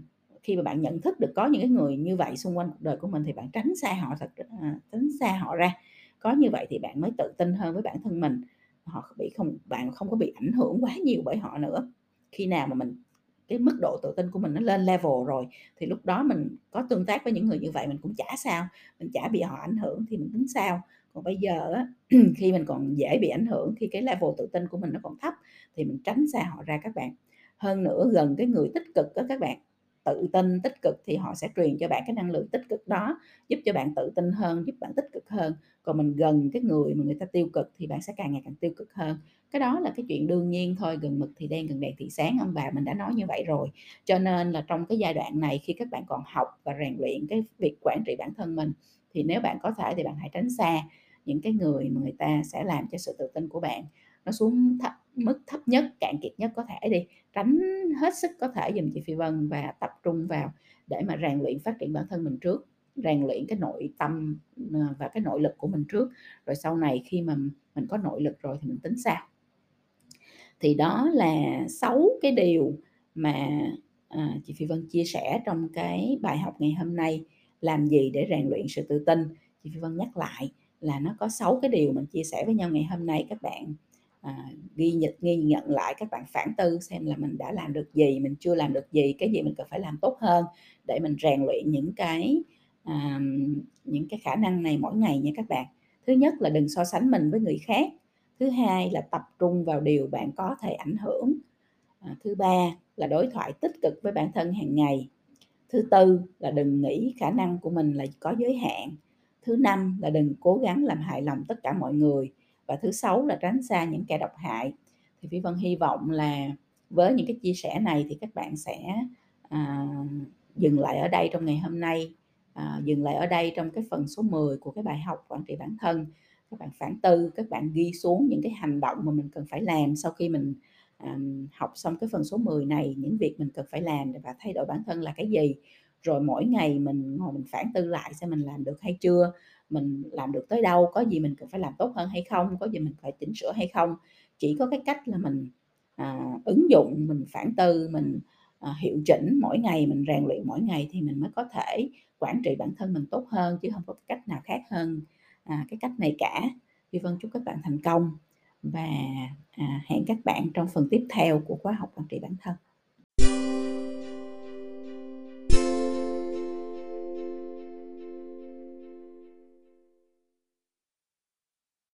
khi mà bạn nhận thức được có những cái người như vậy xung quanh cuộc đời của mình thì bạn tránh xa họ thật à, tránh xa họ ra. Có như vậy thì bạn mới tự tin hơn với bản thân mình, họ bị không bạn không có bị ảnh hưởng quá nhiều bởi họ nữa. Khi nào mà mình cái mức độ tự tin của mình nó lên level rồi thì lúc đó mình có tương tác với những người như vậy mình cũng chả sao, mình chả bị họ ảnh hưởng thì mình tính sao. Còn bây giờ á, khi mình còn dễ bị ảnh hưởng, khi cái level tự tin của mình nó còn thấp thì mình tránh xa họ ra các bạn. Hơn nữa gần cái người tích cực đó các bạn, tự tin, tích cực thì họ sẽ truyền cho bạn cái năng lượng tích cực đó, giúp cho bạn tự tin hơn, giúp bạn tích cực hơn. Còn mình gần cái người mà người ta tiêu cực thì bạn sẽ càng ngày càng tiêu cực hơn. Cái đó là cái chuyện đương nhiên thôi, gần mực thì đen, gần đèn thì sáng, ông bà mình đã nói như vậy rồi. Cho nên là trong cái giai đoạn này khi các bạn còn học và rèn luyện cái việc quản trị bản thân mình, thì nếu bạn có thể thì bạn hãy tránh xa những cái người mà người ta sẽ làm cho sự tự tin của bạn nó xuống thấp mức thấp nhất, cạn kiệt nhất có thể đi, tránh hết sức có thể dùm chị Phi Vân và tập trung vào để mà rèn luyện phát triển bản thân mình trước, rèn luyện cái nội tâm, ờ, và cái nội lực của mình trước, rồi sau này khi mà mình có nội lực rồi thì mình tính sao. Thì đó là sáu cái điều mà, à, chị Phi Vân chia sẻ trong cái bài học ngày hôm nay, làm gì để rèn luyện sự tự tin. Chị Phi Vân nhắc lại là nó có sáu cái điều mình chia sẻ với nhau ngày hôm nay, các bạn, à, ghi nhận ghi nhận lại, các bạn phản tư xem là mình đã làm được gì, mình chưa làm được gì, cái gì mình cần phải làm tốt hơn để mình rèn luyện những cái, à, những cái khả năng này mỗi ngày nha các bạn. Thứ nhất là đừng so sánh mình với người khác. Thứ hai là tập trung vào điều bạn có thể ảnh hưởng. À, thứ ba là đối thoại tích cực với bản thân hàng ngày. Thứ tư là đừng nghĩ khả năng của mình là có giới hạn. Thứ năm là đừng cố gắng làm hài lòng tất cả mọi người. Và thứ sáu là tránh xa những kẻ độc hại. Thì Phi Vân hy vọng là với những cái chia sẻ này thì các bạn sẽ, à, dừng lại ở đây trong ngày hôm nay, à, dừng lại ở đây trong cái phần số 10 của cái bài học quản trị bản thân. Các bạn phản tư, các bạn ghi xuống những cái hành động mà mình cần phải làm sau khi mình, à, học xong cái phần số 10 này, những việc mình cần phải làm và thay đổi bản thân là cái gì. Rồi mỗi ngày mình ngồi mình phản tư lại xem mình làm được hay chưa, mình làm được tới đâu, có gì mình cần phải làm tốt hơn hay không, có gì mình phải chỉnh sửa hay không. Chỉ có cái cách là mình, à, ứng dụng, mình phản tư, mình, à, hiệu chỉnh mỗi ngày, mình rèn luyện mỗi ngày thì mình mới có thể quản trị bản thân mình tốt hơn, chứ không có cách nào khác hơn, à, cái cách này cả. Vi Vân chúc các bạn thành công và, à, hẹn các bạn trong phần tiếp theo của khóa học quản trị bản thân.